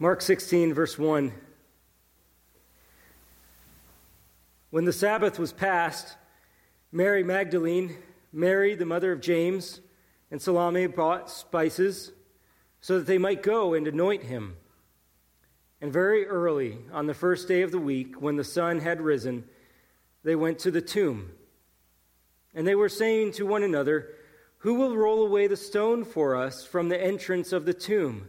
Mark 16, verse 1. When the Sabbath was past, Mary Magdalene, Mary, the mother of James, and Salome bought spices so that they might go and anoint him. And very early, on the first day of the week, when the sun had risen, they went to the tomb. And they were saying to one another, Who will roll away the stone for us from the entrance of the tomb?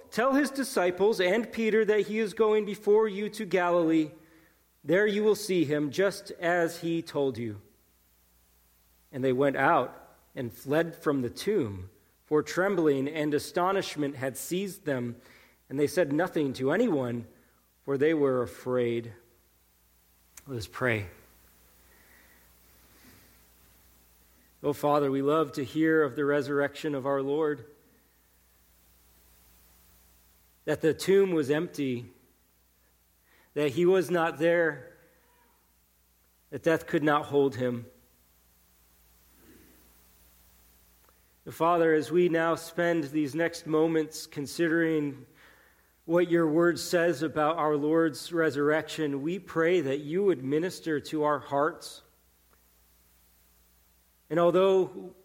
tell his disciples and Peter that he is going before you to Galilee. There you will see him, just as he told you. And they went out and fled from the tomb, for trembling and astonishment had seized them, and they said nothing to anyone, for they were afraid. Let us pray. Oh, Father, we love to hear of the resurrection of our Lord. That the tomb was empty, that he was not there, that death could not hold him. Father, as we now spend these next moments considering what your word says about our Lord's resurrection, we pray that you would minister to our hearts. And although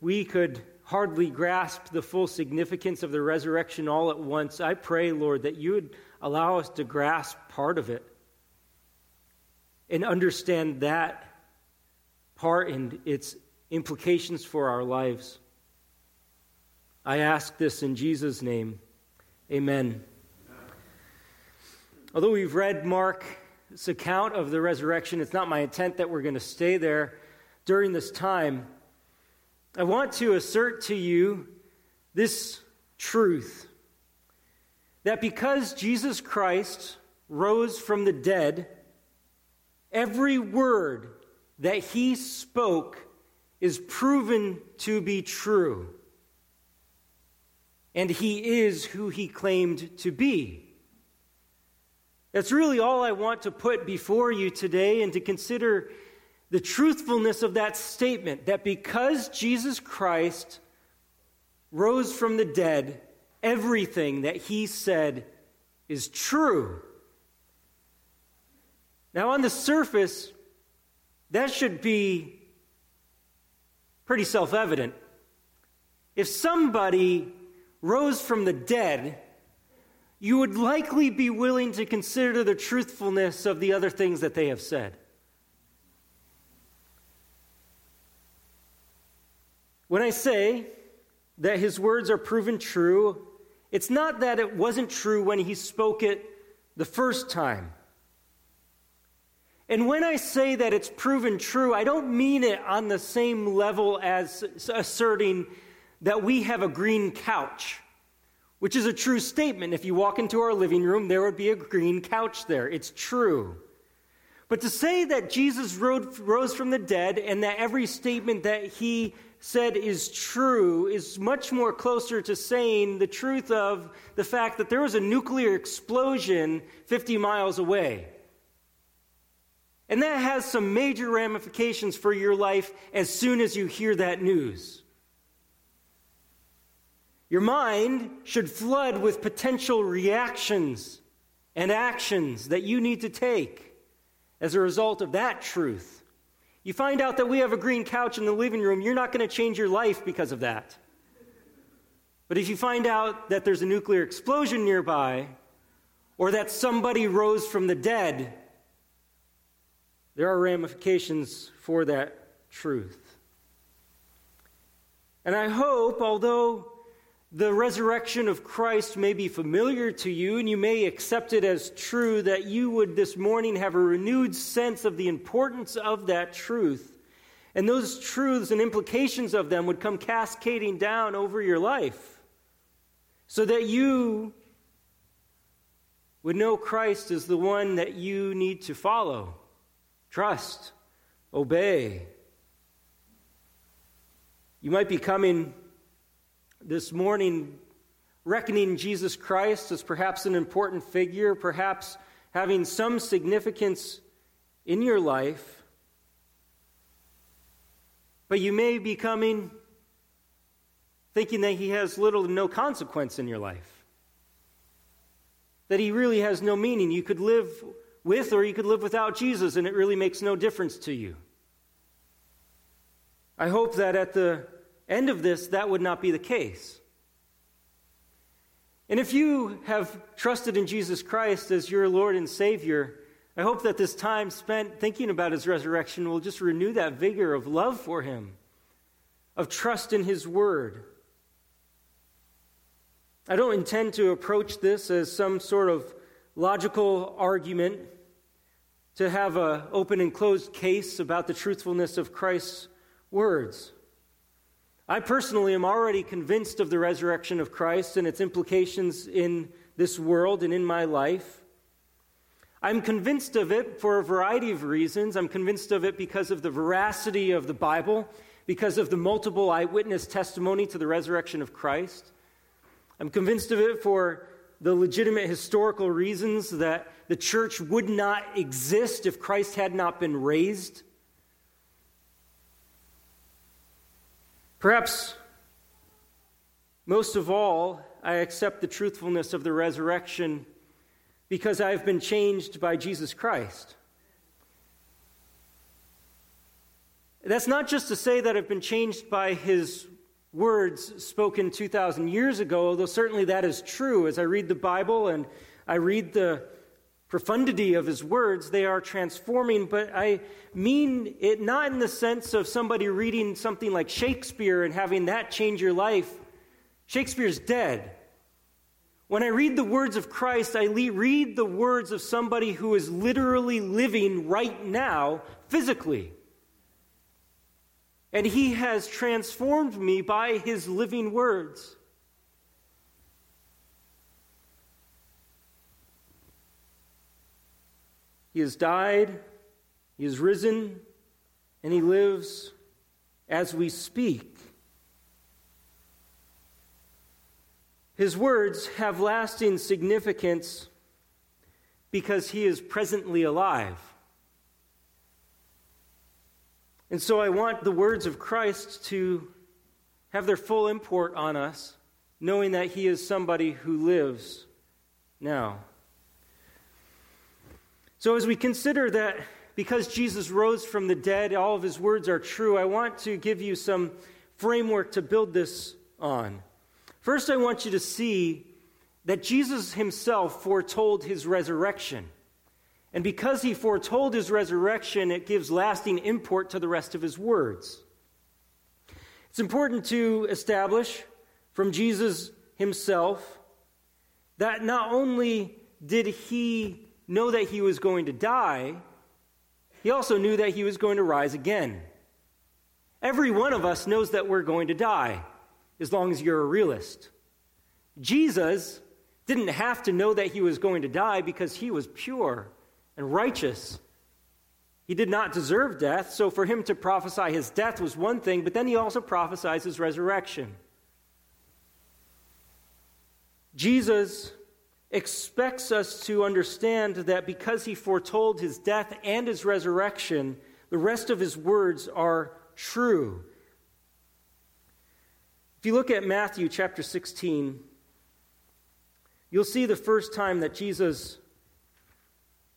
we could hardly grasp the full significance of the resurrection all at once, I pray, Lord, that you would allow us to grasp part of it and understand that part and its implications for our lives. I ask this in Jesus' name. Amen. Although we've read Mark's account of the resurrection, it's not my intent that we're going to stay there during this time. I want to assert to you this truth that because Jesus Christ rose from the dead, every word that he spoke is proven to be true and he is who he claimed to be. That's really all I want to put before you today and to consider the truthfulness of that statement that because Jesus Christ rose from the dead, everything that he said is true. Now, on the surface, that should be pretty self evident. If somebody rose from the dead, you would likely be willing to consider the truthfulness of the other things that they have said. When I say that his words are proven true, it's not that it wasn't true when he spoke it the first time. And when I say that it's proven true, I don't mean it on the same level as asserting that we have a green couch, which is a true statement. If you walk into our living room, there would be a green couch there. It's true. But to say that Jesus rose from the dead and that every statement that he said is true is much more closer to saying the truth of the fact that there was a nuclear explosion 50 miles away. And that has some major ramifications for your life as soon as you hear that news. Your mind should flood with potential reactions and actions that you need to take as a result of that truth. You find out that we have a green couch in the living room, you're not going to change your life because of that. But if you find out that there's a nuclear explosion nearby, or that somebody rose from the dead, there are ramifications for that truth. And I hope, although the resurrection of Christ may be familiar to you, and you may accept it as true, that you would this morning have a renewed sense of the importance of that truth. And those truths and implications of them would come cascading down over your life so that you would know Christ as the one that you need to follow, trust, obey. You might be coming this morning reckoning Jesus Christ as perhaps an important figure, perhaps having some significance in your life. But you may be coming thinking that he has little to no consequence in your life, that he really has no meaning. You could live with or you could live without Jesus, and it really makes no difference to you. I hope that at the end of this, that would not be the case. And if you have trusted in Jesus Christ as your Lord and Savior, I hope that this time spent thinking about his resurrection will just renew that vigor of love for him, of trust in his word. I don't intend to approach this as some sort of logical argument to have an open and closed case about the truthfulness of Christ's words. I personally am already convinced of the resurrection of Christ and its implications in this world and in my life. I'm convinced of it for a variety of reasons. I'm convinced of it because of the veracity of the Bible, because of the multiple eyewitness testimony to the resurrection of Christ. I'm convinced of it for the legitimate historical reasons that the church would not exist if Christ had not been raised. Perhaps most of all, I accept the truthfulness of the resurrection because I've been changed by Jesus Christ. That's not just to say that I've been changed by his words spoken 2,000 years ago, although certainly that is true. As I read the Bible and I read the profundity of his words, they are transforming, but I mean it not in the sense of somebody reading something like Shakespeare and having that change your life. Shakespeare's dead. When I read the words of Christ, I read the words of somebody who is literally living right now, physically. And he has transformed me by his living words. He has died, He has risen, and He lives as we speak. His words have lasting significance because He is presently alive. And so I want the words of Christ to have their full import on us, knowing that He is somebody who lives now. So, as we consider that because Jesus rose from the dead, all of his words are true, I want to give you some framework to build this on. First, I want you to see that Jesus himself foretold his resurrection. And because he foretold his resurrection, it gives lasting import to the rest of his words. It's important to establish from Jesus himself that not only did he know that he was going to die, he also knew that he was going to rise again. Every one of us knows that we're going to die, as long as you're a realist. Jesus didn't have to know that he was going to die because he was pure and righteous. He did not deserve death, so for him to prophesy his death was one thing, but then he also prophesies his resurrection. Jesus expects us to understand that because he foretold his death and his resurrection, the rest of his words are true. If you look at Matthew chapter 16, you'll see the first time that Jesus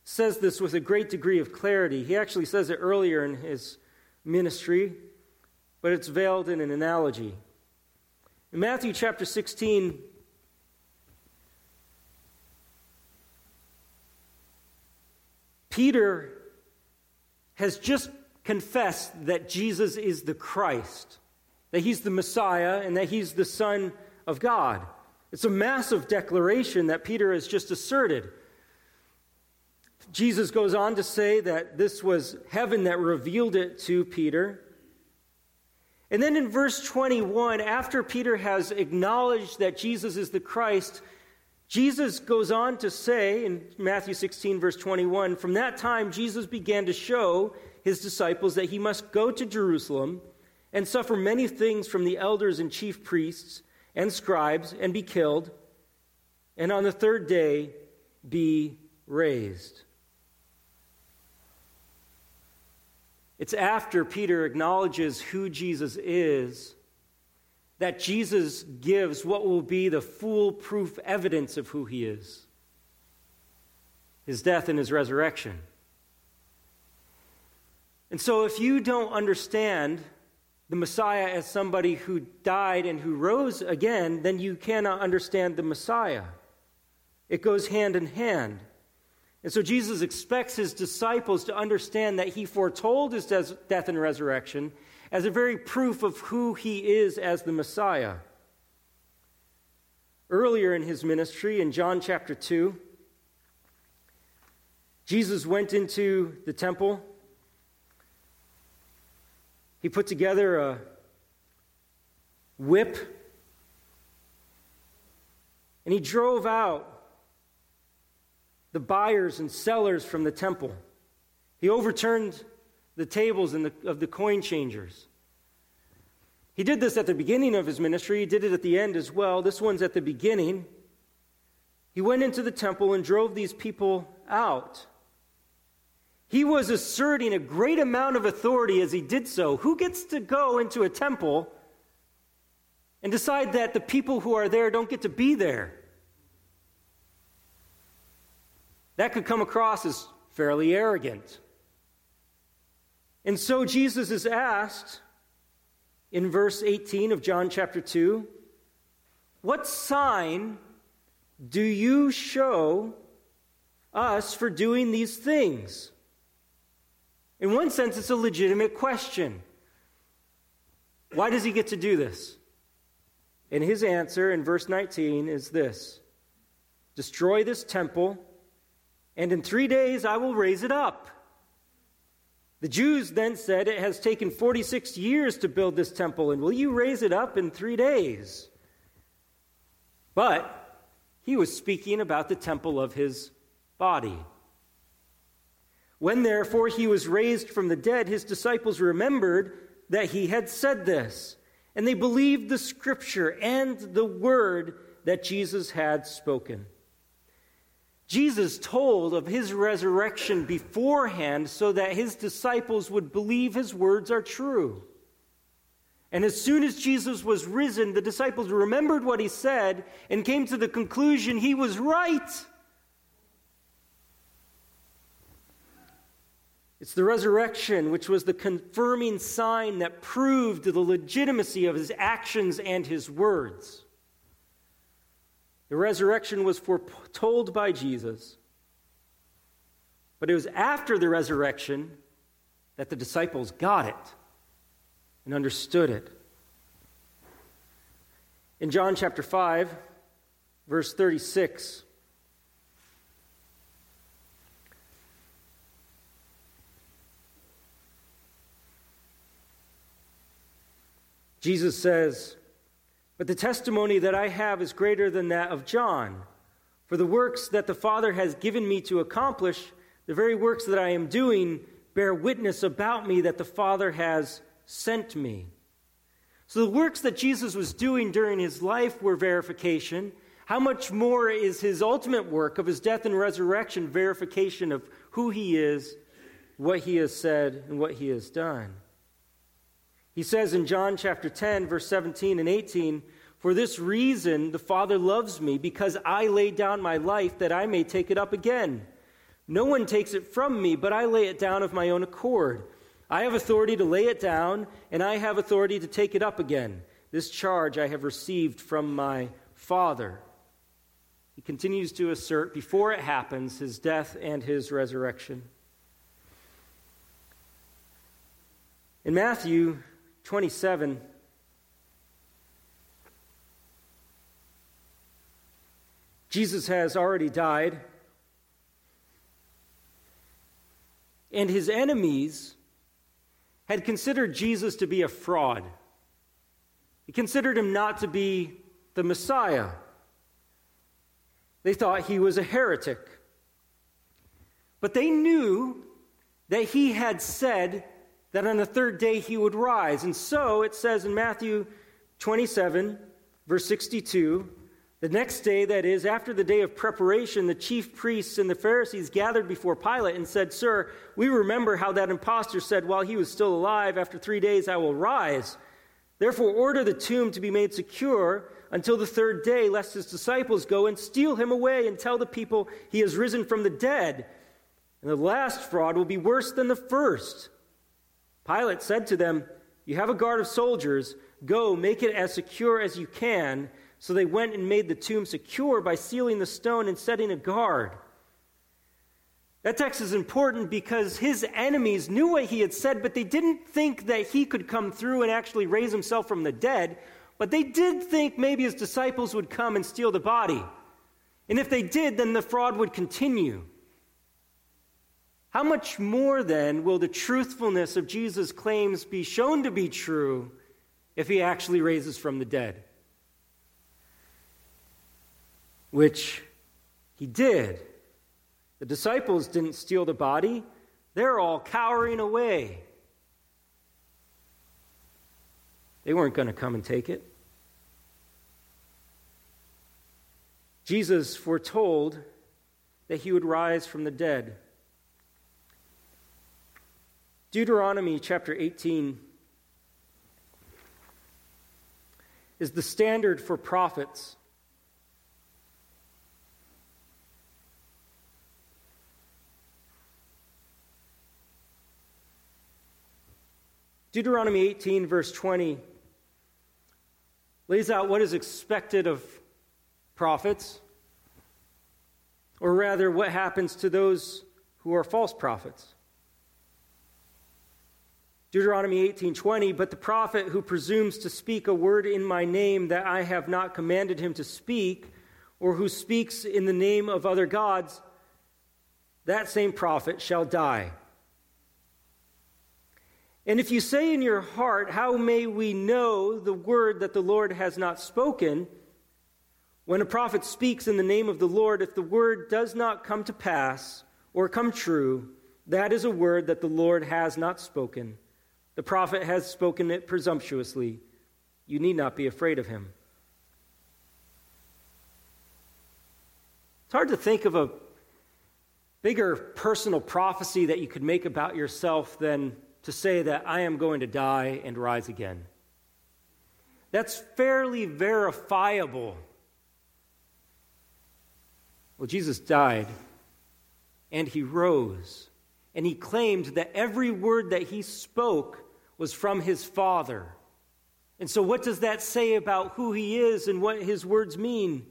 says this with a great degree of clarity. He actually says it earlier in his ministry, but it's veiled in an analogy. In Matthew chapter 16, Peter has just confessed that Jesus is the Christ, that he's the Messiah, and that he's the Son of God. It's a massive declaration that Peter has just asserted. Jesus goes on to say that this was heaven that revealed it to Peter. And then in verse 21, after Peter has acknowledged that Jesus is the Christ, Jesus goes on to say in Matthew 16, verse 21 From that time, Jesus began to show his disciples that he must go to Jerusalem and suffer many things from the elders and chief priests and scribes and be killed, and on the third day be raised. It's after Peter acknowledges who Jesus is that Jesus gives what will be the foolproof evidence of who he is his death and his resurrection. And so, if you don't understand the Messiah as somebody who died and who rose again, then you cannot understand the Messiah. It goes hand in hand. And so Jesus expects his disciples to understand that he foretold his death and resurrection as a very proof of who he is as the Messiah. Earlier in his ministry, in John chapter 2, Jesus went into the temple. He put together a whip and he drove out the buyers and sellers from the temple. He overturned the tables and the, of the coin changers. He did this at the beginning of his ministry, he did it at the end as well. This one's at the beginning. He went into the temple and drove these people out. He was asserting a great amount of authority as he did so. Who gets to go into a temple and decide that the people who are there don't get to be there? That could come across as fairly arrogant. And so Jesus is asked in verse 18 of John chapter 2 What sign do you show us for doing these things? In one sense, it's a legitimate question. Why does he get to do this? And his answer in verse 19 is this Destroy this temple, and in three days I will raise it up. The Jews then said, It has taken 46 years to build this temple, and will you raise it up in three days? But he was speaking about the temple of his body. When therefore he was raised from the dead, his disciples remembered that he had said this, and they believed the scripture and the word that Jesus had spoken. Jesus told of his resurrection beforehand so that his disciples would believe his words are true. And as soon as Jesus was risen, the disciples remembered what he said and came to the conclusion he was right. It's the resurrection which was the confirming sign that proved the legitimacy of his actions and his words. The resurrection was foretold by Jesus, but it was after the resurrection that the disciples got it and understood it. In John chapter 5, verse 36, Jesus says, but the testimony that I have is greater than that of John. For the works that the Father has given me to accomplish, the very works that I am doing, bear witness about me that the Father has sent me. So the works that Jesus was doing during his life were verification. How much more is his ultimate work of his death and resurrection verification of who he is, what he has said, and what he has done? He says in John chapter 10, verse 17 and 18, For this reason the Father loves me, because I lay down my life that I may take it up again. No one takes it from me, but I lay it down of my own accord. I have authority to lay it down, and I have authority to take it up again. This charge I have received from my Father. He continues to assert, before it happens, his death and his resurrection. In Matthew 27. Jesus has already died, and his enemies had considered Jesus to be a fraud. He considered him not to be the Messiah. They thought he was a heretic. But they knew that he had said that on the third day he would rise. And so it says in Matthew 27, verse 62 the next day, that is, after the day of preparation, the chief priests and the Pharisees gathered before Pilate and said, Sir, we remember how that impostor said, While he was still alive, after three days I will rise. Therefore, order the tomb to be made secure until the third day, lest his disciples go and steal him away and tell the people he has risen from the dead. And the last fraud will be worse than the first. Pilate said to them, You have a guard of soldiers. Go, make it as secure as you can. So they went and made the tomb secure by sealing the stone and setting a guard. That text is important because his enemies knew what he had said, but they didn't think that he could come through and actually raise himself from the dead. But they did think maybe his disciples would come and steal the body. And if they did, then the fraud would continue. How much more then will the truthfulness of Jesus' claims be shown to be true if he actually raises from the dead? Which he did. The disciples didn't steal the body, they're all cowering away. They weren't going to come and take it. Jesus foretold that he would rise from the dead. Deuteronomy chapter 18 is the standard for prophets. Deuteronomy 18, verse 20, lays out what is expected of prophets, or rather, what happens to those who are false prophets. Deuteronomy 18:20 but the prophet who presumes to speak a word in my name that I have not commanded him to speak or who speaks in the name of other gods that same prophet shall die. And if you say in your heart how may we know the word that the Lord has not spoken when a prophet speaks in the name of the Lord if the word does not come to pass or come true that is a word that the Lord has not spoken the prophet has spoken it presumptuously. You need not be afraid of him. It's hard to think of a bigger personal prophecy that you could make about yourself than to say that I am going to die and rise again. That's fairly verifiable. Well, Jesus died and he rose, and he claimed that every word that he spoke was from his Father. And so, what does that say about who he is and what his words mean?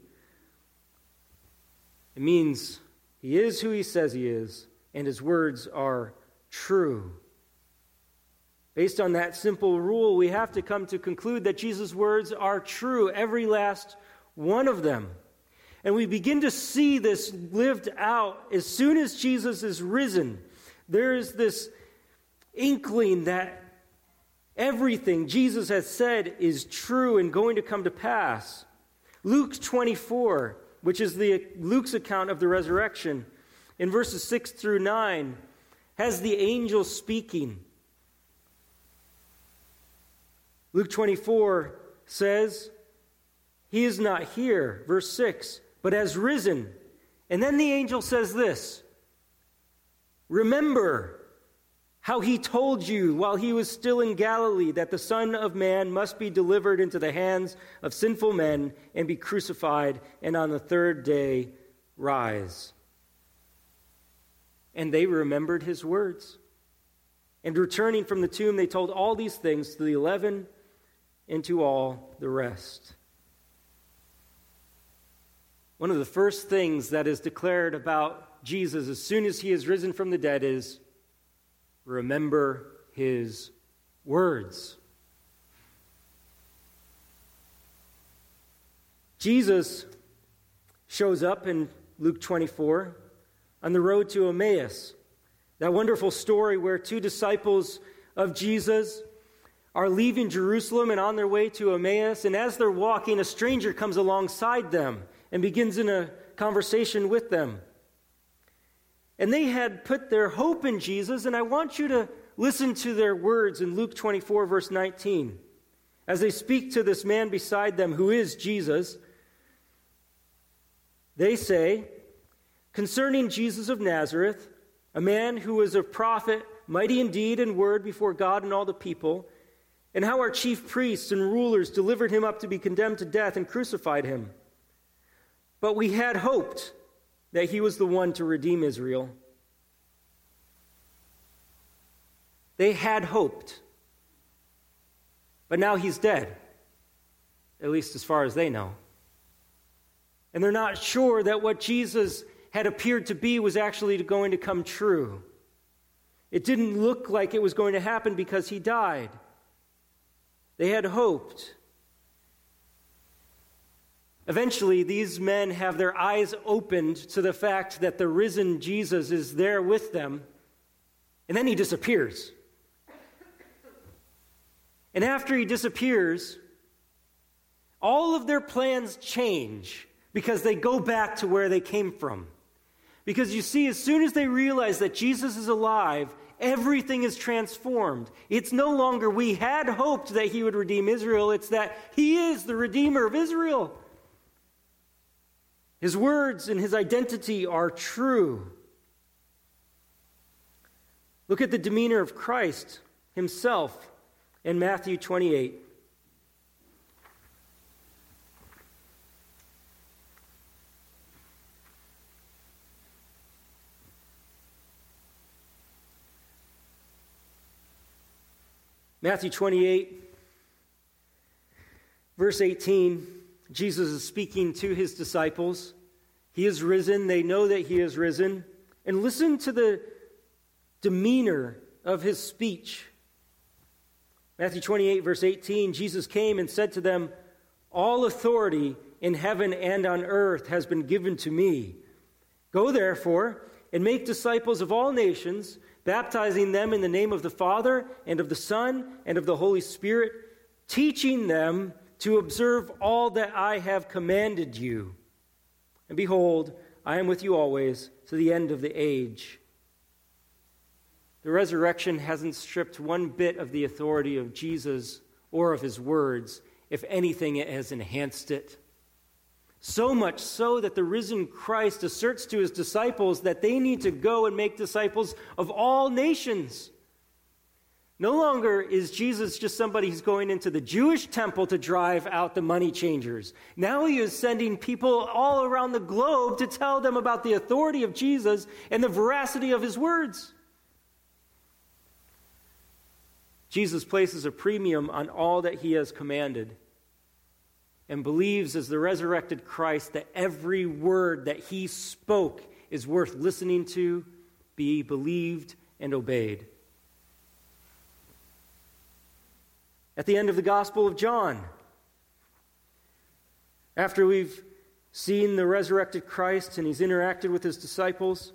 It means he is who he says he is, and his words are true. Based on that simple rule, we have to come to conclude that Jesus' words are true, every last one of them. And we begin to see this lived out as soon as Jesus is risen. There is this inkling that Everything Jesus has said is true and going to come to pass. Luke 24, which is the, Luke's account of the resurrection, in verses 6 through 9, has the angel speaking. Luke 24 says, He is not here, verse 6, but has risen. And then the angel says this Remember, how he told you while he was still in Galilee that the Son of Man must be delivered into the hands of sinful men and be crucified, and on the third day rise. And they remembered his words. And returning from the tomb, they told all these things to the eleven and to all the rest. One of the first things that is declared about Jesus as soon as he is risen from the dead is remember his words. Jesus shows up in Luke 24 on the road to Emmaus. That wonderful story where two disciples of Jesus are leaving Jerusalem and on their way to Emmaus. And as they're walking, a stranger comes alongside them and begins in a conversation with them. And they had put their hope in Jesus, and I want you to listen to their words in Luke 24, verse 19. As they speak to this man beside them, who is Jesus, they say, Concerning Jesus of Nazareth, a man who was a prophet, mighty indeed in deed and word before God and all the people, and how our chief priests and rulers delivered him up to be condemned to death and crucified him. But we had hoped that he was the one to redeem Israel. They had hoped. But now he's dead, at least as far as they know. And they're not sure that what Jesus had appeared to be was actually going to come true. It didn't look like it was going to happen because he died. They had hoped. Eventually, these men have their eyes opened to the fact that the risen Jesus is there with them, and then he disappears. And after he disappears, all of their plans change because they go back to where they came from. Because you see, as soon as they realize that Jesus is alive, everything is transformed. It's no longer we had hoped that he would redeem Israel, it's that he is the Redeemer of Israel. His words and his identity are true. Look at the demeanor of Christ himself in Matthew 28. Matthew 28, verse 18, Jesus is speaking to his disciples. He is risen. They know that he is risen. And listen to the demeanor of his speech. Matthew 28, verse 18 Jesus came and said to them, All authority in heaven and on earth has been given to me. Go therefore and make disciples of all nations baptizing them in the name of the Father and of the Son and of the Holy Spirit, teaching them to observe all that I have commanded you. And behold, I am with you always to the end of the age. The resurrection hasn't stripped one bit of the authority of Jesus or of his words. If anything, it has enhanced it. So much so that the risen Christ asserts to his disciples that they need to go and make disciples of all nations. No longer is Jesus just somebody who's going into the Jewish temple to drive out the money changers. Now he is sending people all around the globe to tell them about the authority of Jesus and the veracity of his words. Jesus places a premium on all that he has commanded and believes as the resurrected Christ that every word that he spoke is worth listening to, be believed, and obeyed. At the end of the Gospel of John, after we've seen the resurrected Christ and he's interacted with his disciples,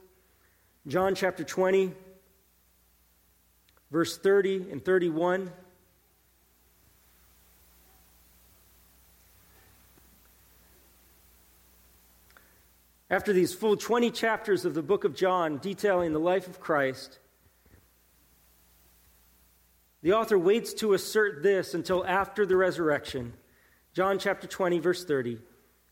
John chapter 20, verse 30 and 31. After these full 20 chapters of the book of John detailing the life of Christ, the author waits to assert this until after the resurrection. John chapter 20, verse 30.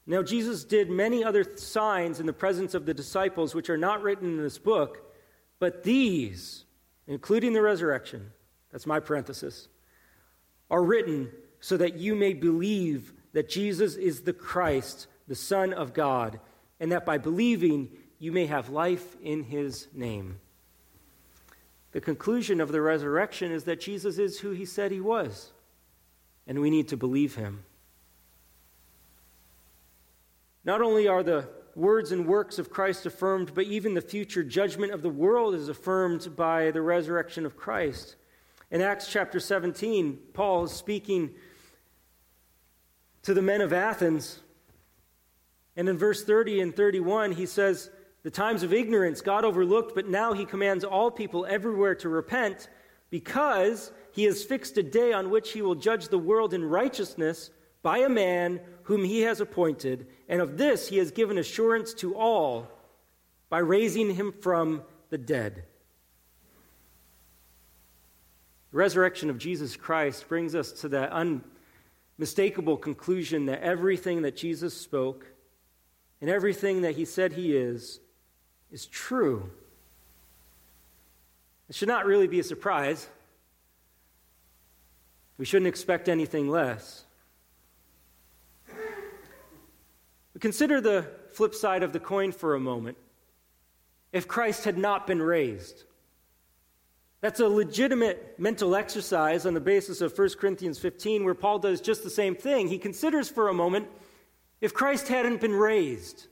Now, Jesus did many other signs in the presence of the disciples, which are not written in this book, but these, including the resurrection, that's my parenthesis, are written so that you may believe that Jesus is the Christ, the Son of God and that by believing you may have life in his name. The conclusion of the resurrection is that Jesus is who he said he was, and we need to believe him. Not only are the words and works of Christ affirmed, but even the future judgment of the world is affirmed by the resurrection of Christ. In Acts chapter 17, Paul is speaking to the men of Athens and in verse 30 and 31, he says, The times of ignorance God overlooked, but now he commands all people everywhere to repent because he has fixed a day on which he will judge the world in righteousness by a man whom he has appointed, and of this he has given assurance to all by raising him from the dead. The resurrection of Jesus Christ brings us to that unmistakable conclusion that everything that Jesus spoke and everything that he said he is is true. It should not really be a surprise. We shouldn't expect anything less. But consider the flip side of the coin for a moment. If Christ had not been raised, that's a legitimate mental exercise on the basis of 1 Corinthians 15, where Paul does just the same thing. He considers for a moment if Christ hadn't been raised.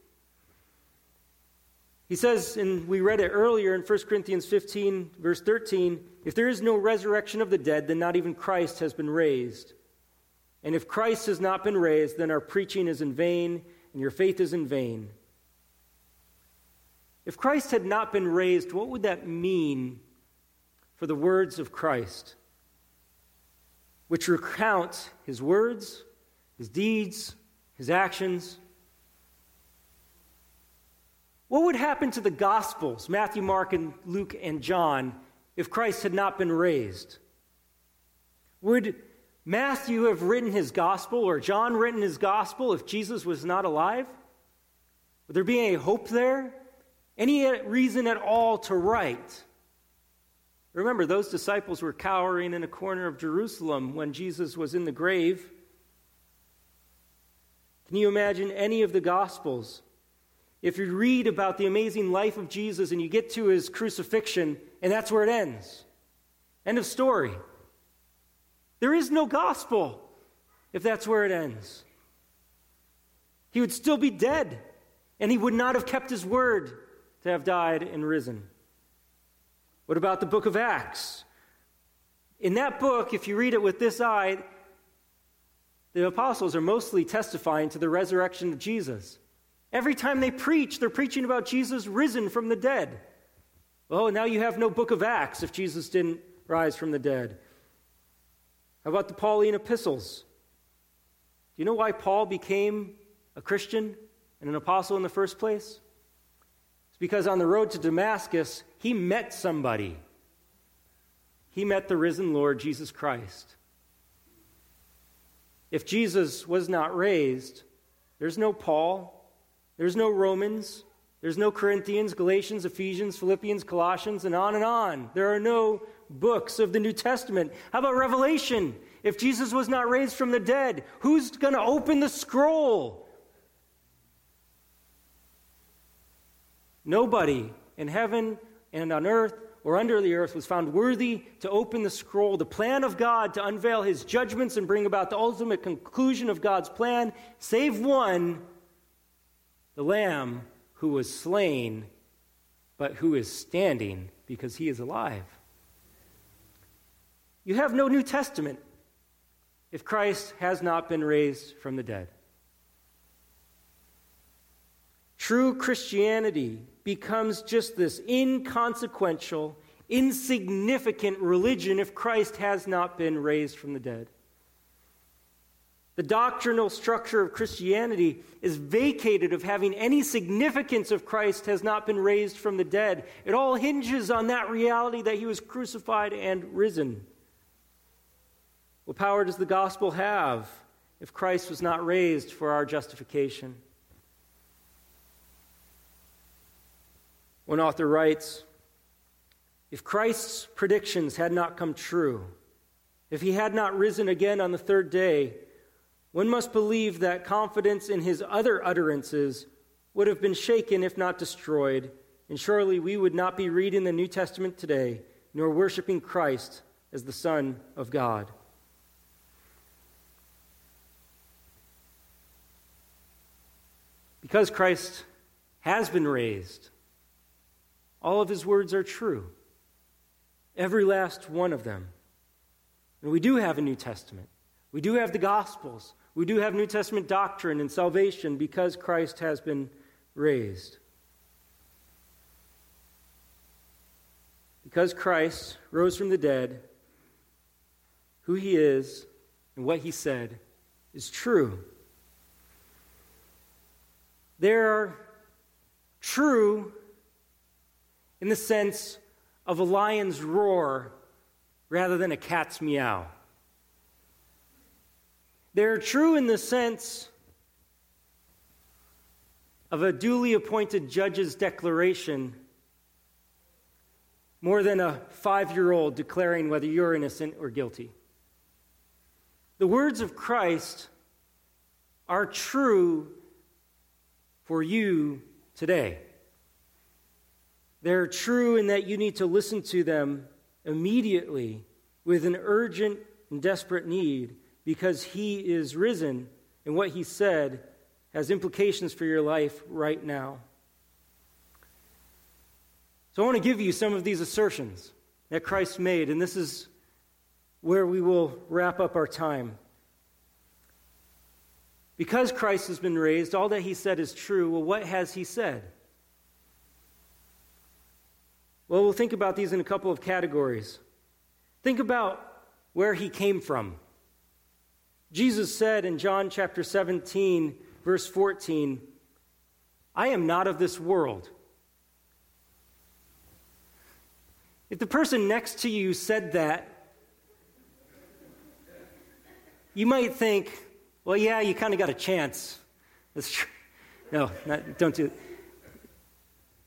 He says, and we read it earlier in 1 Corinthians 15, verse 13 if there is no resurrection of the dead, then not even Christ has been raised. And if Christ has not been raised, then our preaching is in vain and your faith is in vain. If Christ had not been raised, what would that mean for the words of Christ, which recount his words, his deeds, his actions? What would happen to the Gospels, Matthew, Mark, and Luke, and John, if Christ had not been raised? Would Matthew have written his gospel or John written his gospel if Jesus was not alive? Would there be any hope there? Any reason at all to write? Remember, those disciples were cowering in a corner of Jerusalem when Jesus was in the grave. Can you imagine any of the gospels? If you read about the amazing life of Jesus and you get to his crucifixion, and that's where it ends. End of story. There is no gospel if that's where it ends. He would still be dead, and he would not have kept his word to have died and risen. What about the book of Acts? In that book, if you read it with this eye, the apostles are mostly testifying to the resurrection of Jesus. Every time they preach, they're preaching about Jesus risen from the dead. Oh, now you have no book of Acts if Jesus didn't rise from the dead. How about the Pauline epistles? Do you know why Paul became a Christian and an apostle in the first place? It's because on the road to Damascus, he met somebody. He met the risen Lord Jesus Christ. If Jesus was not raised, there's no Paul, there's no Romans, there's no Corinthians, Galatians, Ephesians, Philippians, Colossians, and on and on. There are no books of the New Testament. How about Revelation? If Jesus was not raised from the dead, who's going to open the scroll? Nobody in heaven and on earth or under the earth was found worthy to open the scroll, the plan of God to unveil his judgments and bring about the ultimate conclusion of God's plan, save one, the Lamb who was slain, but who is standing because he is alive. You have no New Testament if Christ has not been raised from the dead. True Christianity becomes just this inconsequential, insignificant religion if Christ has not been raised from the dead. The doctrinal structure of Christianity is vacated of having any significance if Christ has not been raised from the dead. It all hinges on that reality that he was crucified and risen. What power does the gospel have if Christ was not raised for our justification? One author writes If Christ's predictions had not come true, if he had not risen again on the third day, one must believe that confidence in his other utterances would have been shaken if not destroyed, and surely we would not be reading the New Testament today, nor worshiping Christ as the Son of God. Because Christ has been raised, all of his words are true. Every last one of them. And we do have a New Testament. We do have the Gospels. We do have New Testament doctrine and salvation because Christ has been raised. Because Christ rose from the dead, who he is and what he said is true. They're true in the sense of a lion's roar rather than a cat's meow. They're true in the sense of a duly appointed judge's declaration more than a five year old declaring whether you're innocent or guilty. The words of Christ are true for you today. They're true in that you need to listen to them immediately with an urgent and desperate need because He is risen and what He said has implications for your life right now. So I want to give you some of these assertions that Christ made, and this is where we will wrap up our time. Because Christ has been raised, all that he said is true. Well, what has he said? Well, we'll think about these in a couple of categories. Think about where he came from. Jesus said in John chapter 17, verse 14, I am not of this world. If the person next to you said that, you might think, well, yeah, you kind of got a chance. That's true. No, not, don't do it.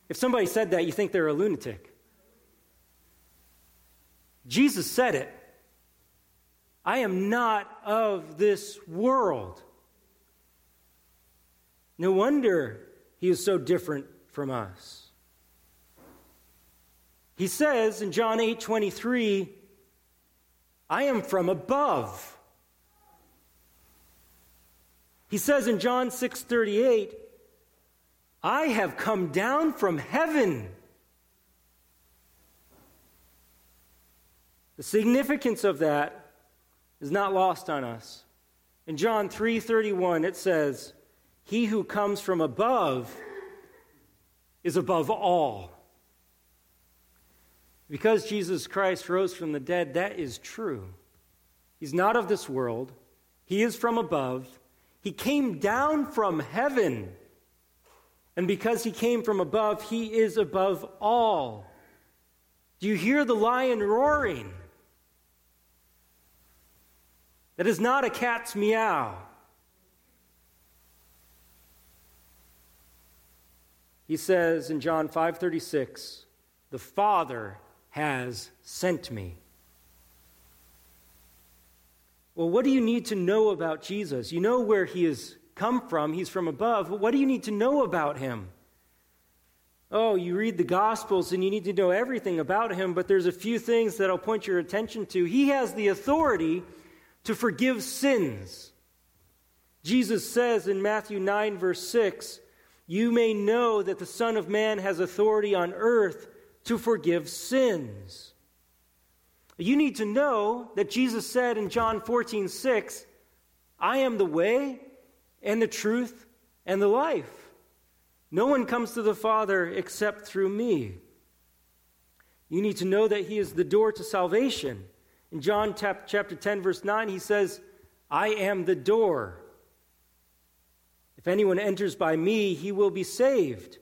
If somebody said that, you think they're a lunatic. Jesus said it. I am not of this world. No wonder he is so different from us. He says in John 8 23, I am from above. He says in John 6 38, I have come down from heaven. The significance of that is not lost on us. In John 3:31 it says, "He who comes from above is above all." Because Jesus Christ rose from the dead, that is true. He's not of this world, He is from above. He came down from heaven. And because He came from above, He is above all. Do you hear the lion roaring? That is not a cat's meow. He says in John 5:36, "The Father has sent me. Well, what do you need to know about Jesus? You know where he has come from, he's from above. What do you need to know about him? Oh, you read the Gospels and you need to know everything about him, but there's a few things that I'll point your attention to. He has the authority to forgive sins. Jesus says in Matthew 9, verse 6, You may know that the Son of Man has authority on earth to forgive sins. You need to know that Jesus said in John 14, 6, I am the way and the truth and the life. No one comes to the Father except through me. You need to know that He is the door to salvation. In John chapter 10, verse 9, He says, I am the door. If anyone enters by me, he will be saved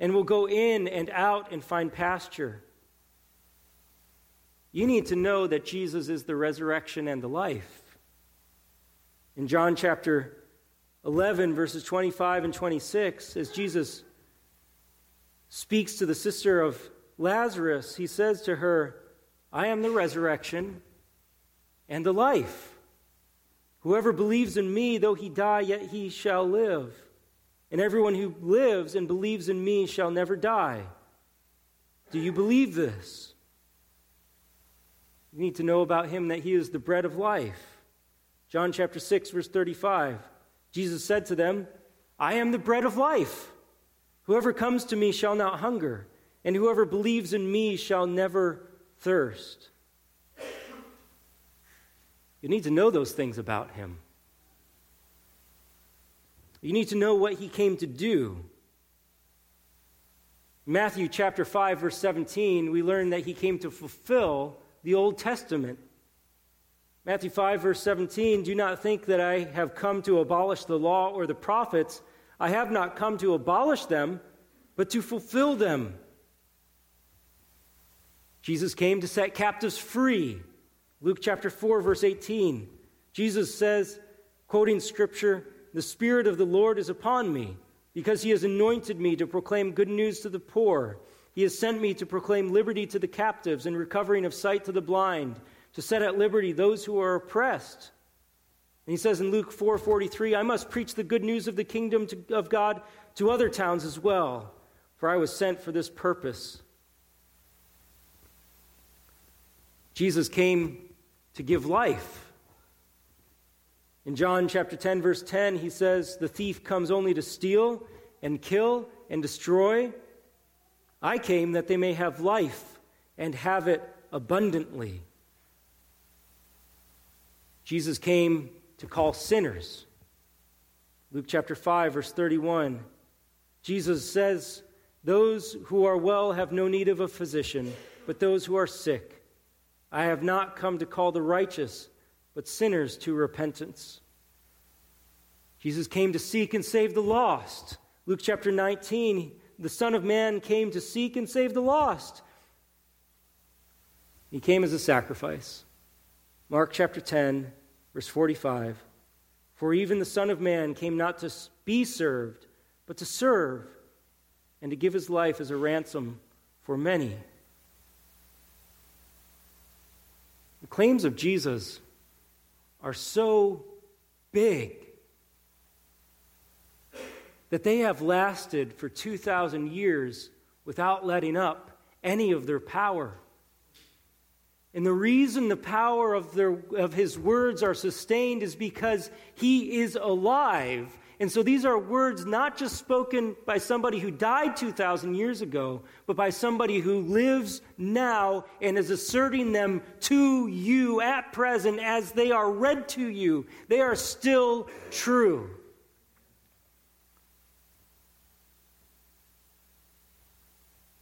and will go in and out and find pasture. You need to know that Jesus is the resurrection and the life. In John chapter 11, verses 25 and 26, as Jesus speaks to the sister of Lazarus, he says to her, I am the resurrection and the life. Whoever believes in me, though he die, yet he shall live and everyone who lives and believes in me shall never die. Do you believe this? You need to know about him that he is the bread of life. John chapter 6, verse 35. Jesus said to them, I am the bread of life. Whoever comes to me shall not hunger, and whoever believes in me shall never thirst. You need to know those things about him. You need to know what he came to do. Matthew chapter 5 verse 17, we learn that he came to fulfill the Old Testament. Matthew 5, verse 17 Do not think that I have come to abolish the law or the prophets. I have not come to abolish them, but to fulfill them. Jesus came to set captives free. Luke chapter 4, verse 18. Jesus says, quoting scripture, The Spirit of the Lord is upon me, because he has anointed me to proclaim good news to the poor. He has sent me to proclaim liberty to the captives and recovering of sight to the blind to set at liberty those who are oppressed. And he says in Luke 4:43, I must preach the good news of the kingdom to, of God to other towns as well, for I was sent for this purpose. Jesus came to give life. In John chapter 10 verse 10, he says, "The thief comes only to steal and kill and destroy. I came that they may have life and have it abundantly." Jesus came to call sinners. Luke chapter 5, verse 31. Jesus says, Those who are well have no need of a physician, but those who are sick. I have not come to call the righteous, but sinners to repentance. Jesus came to seek and save the lost. Luke chapter 19, the Son of Man came to seek and save the lost. He came as a sacrifice. Mark chapter 10, Verse 45 For even the Son of Man came not to be served, but to serve, and to give his life as a ransom for many. The claims of Jesus are so big that they have lasted for 2,000 years without letting up any of their power. And the reason the power of, their, of his words are sustained is because he is alive. And so these are words not just spoken by somebody who died 2,000 years ago, but by somebody who lives now and is asserting them to you at present as they are read to you. They are still true.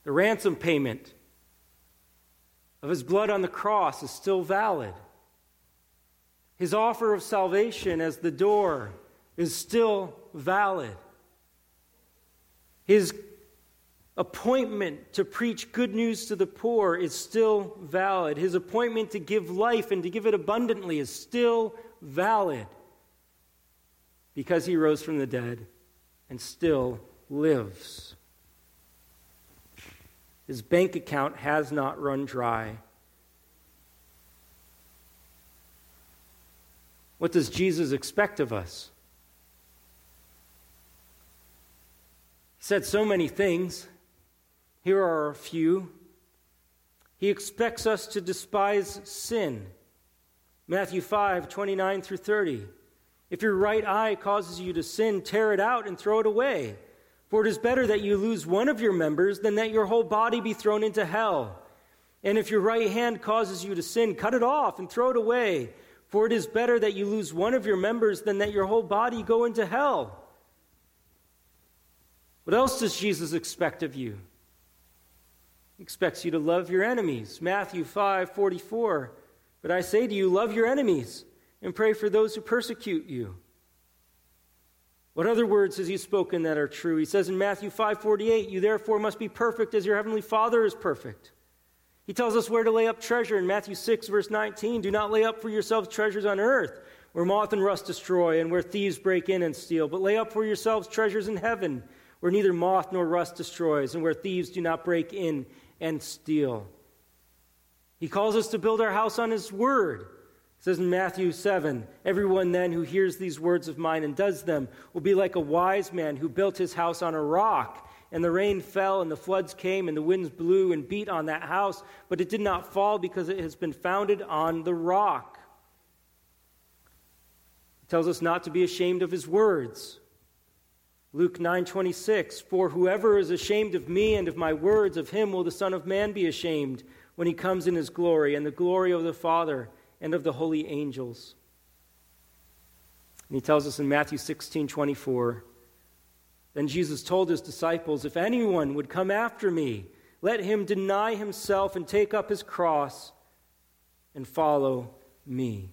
The ransom payment of his blood on the cross is still valid. His offer of salvation as the door is still valid. His appointment to preach good news to the poor is still valid. His appointment to give life and to give it abundantly is still valid because he rose from the dead and still lives. His bank account has not run dry. What does Jesus expect of us? He said so many things. Here are a few. He expects us to despise sin. Matthew 5, 29 through 30. If your right eye causes you to sin, tear it out and throw it away. For it is better that you lose one of your members than that your whole body be thrown into hell. And if your right hand causes you to sin, cut it off and throw it away. For it is better that you lose one of your members than that your whole body go into hell. What else does Jesus expect of you? He expects you to love your enemies. Matthew 5 44. But I say to you, love your enemies and pray for those who persecute you. What other words has he spoken that are true? He says in Matthew 5:48, "You therefore must be perfect as your heavenly Father is perfect." He tells us where to lay up treasure in Matthew 6 verse 19, "Do not lay up for yourselves treasures on earth, where moth and rust destroy and where thieves break in and steal, but lay up for yourselves treasures in heaven, where neither moth nor rust destroys and where thieves do not break in and steal." He calls us to build our house on his word. Says in Matthew 7 Everyone then who hears these words of mine and does them will be like a wise man who built his house on a rock. And the rain fell, and the floods came, and the winds blew and beat on that house, but it did not fall because it has been founded on the rock. It tells us not to be ashamed of his words. Luke 9:26 For whoever is ashamed of me and of my words of him will the son of man be ashamed when he comes in his glory and the glory of the Father and of the holy angels. And he tells us in Matthew 16 24, then Jesus told his disciples, If anyone would come after me, let him deny himself and take up his cross and follow me.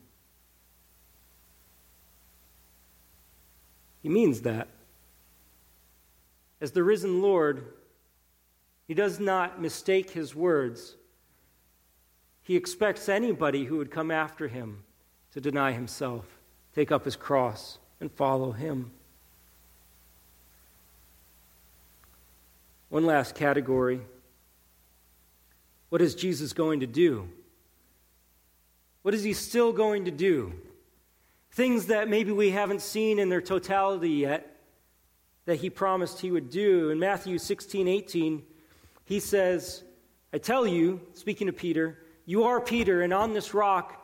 He means that. As the risen Lord, he does not mistake his words. He expects anybody who would come after him to deny himself, take up his cross, and follow him. One last category. What is Jesus going to do? What is he still going to do? Things that maybe we haven't seen in their totality yet that he promised he would do. In Matthew 16, 18, he says, I tell you, speaking to Peter, you are Peter, and on this rock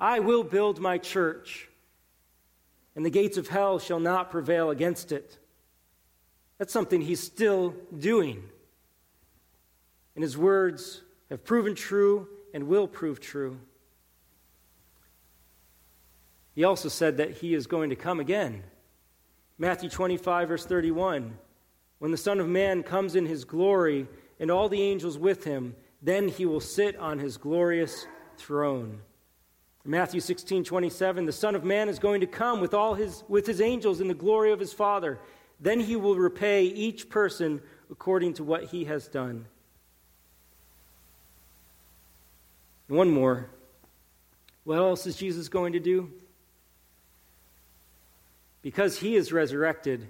I will build my church, and the gates of hell shall not prevail against it. That's something he's still doing. And his words have proven true and will prove true. He also said that he is going to come again. Matthew 25, verse 31. When the Son of Man comes in his glory and all the angels with him, then he will sit on his glorious throne. Matthew 16, 27, the Son of Man is going to come with all his with his angels in the glory of his Father. Then he will repay each person according to what he has done. One more. What else is Jesus going to do? Because he is resurrected,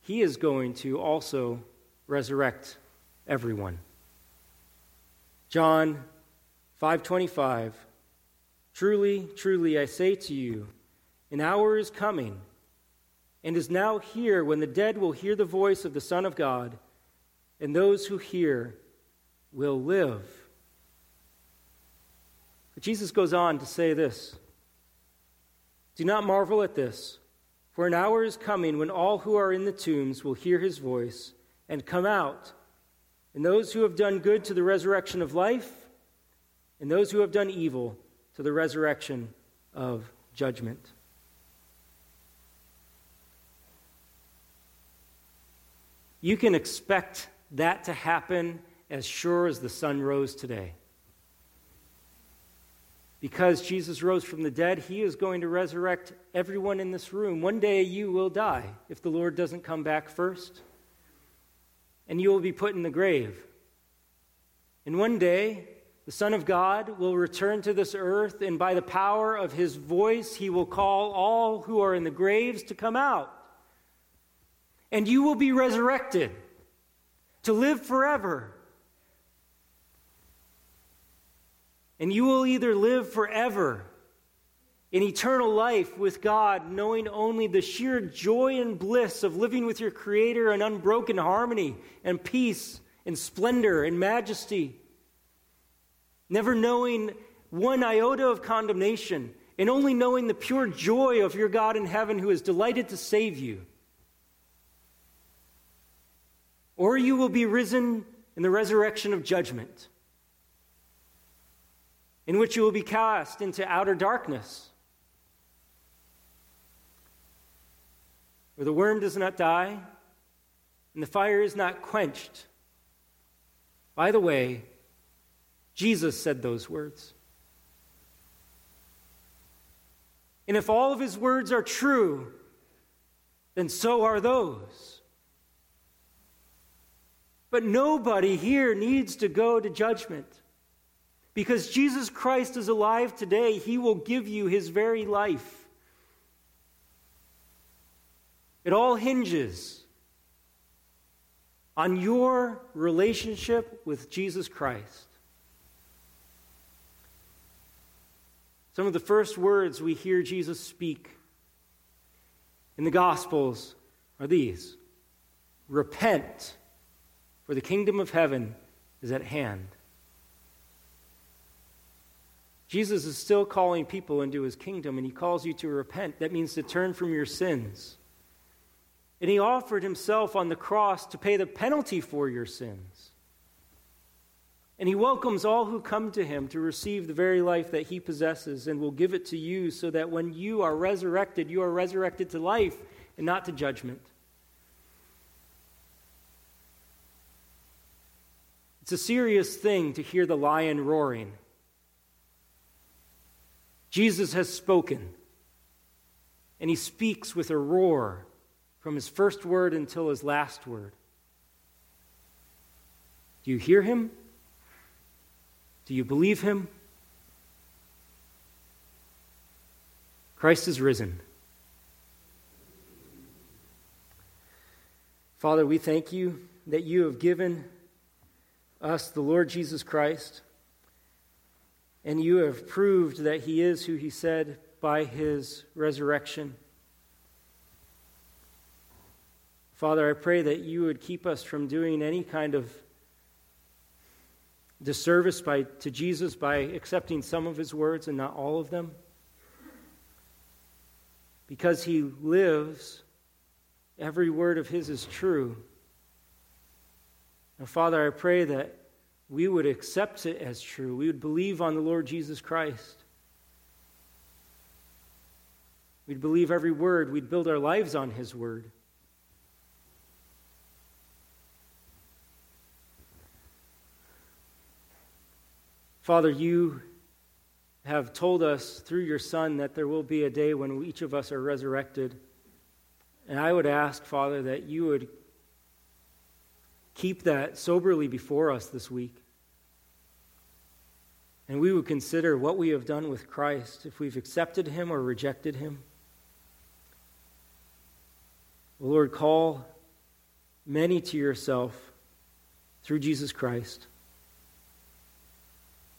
he is going to also resurrect everyone. John 5:25 Truly, truly I say to you, an hour is coming and is now here when the dead will hear the voice of the Son of God, and those who hear will live. But Jesus goes on to say this Do not marvel at this, for an hour is coming when all who are in the tombs will hear his voice and come out and those who have done good to the resurrection of life, and those who have done evil to the resurrection of judgment. You can expect that to happen as sure as the sun rose today. Because Jesus rose from the dead, he is going to resurrect everyone in this room. One day you will die if the Lord doesn't come back first and you will be put in the grave. And one day, the Son of God will return to this earth, and by the power of his voice, he will call all who are in the graves to come out. And you will be resurrected to live forever. And you will either live forever in eternal life with God, knowing only the sheer joy and bliss of living with your Creator in unbroken harmony and peace and splendor and majesty. Never knowing one iota of condemnation and only knowing the pure joy of your God in heaven who is delighted to save you. Or you will be risen in the resurrection of judgment, in which you will be cast into outer darkness where the worm does not die and the fire is not quenched. By the way, Jesus said those words. And if all of his words are true, then so are those. But nobody here needs to go to judgment. Because Jesus Christ is alive today, he will give you his very life. It all hinges on your relationship with Jesus Christ. Some of the first words we hear Jesus speak in the Gospels are these Repent, for the kingdom of heaven is at hand. Jesus is still calling people into his kingdom, and he calls you to repent. That means to turn from your sins and he offered himself on the cross to pay the penalty for your sins. And he welcomes all who come to him to receive the very life that he possesses and will give it to you so that when you are resurrected, you are resurrected to life and not to judgment. It's a serious thing to hear the lion roaring. Jesus has spoken. and he speaks with a roar from his first word until his last word. Do you hear him? Do you believe him? Christ is risen. Father, we thank you that you have given us the Lord Jesus Christ, and you have proved that he is who he said by his resurrection. Father, I pray that you would keep us from doing any kind of disservice by, to Jesus by accepting some of his words and not all of them. Because he lives, every word of his is true. And Father, I pray that we would accept it as true. We would believe on the Lord Jesus Christ. We'd believe every word. We'd build our lives on his word. Father, you have told us through your Son that there will be a day when each of us are resurrected. And I would ask, Father, that you would keep that soberly before us this week. And we would consider what we have done with Christ, if we've accepted him or rejected him. Lord, call many to yourself through Jesus Christ.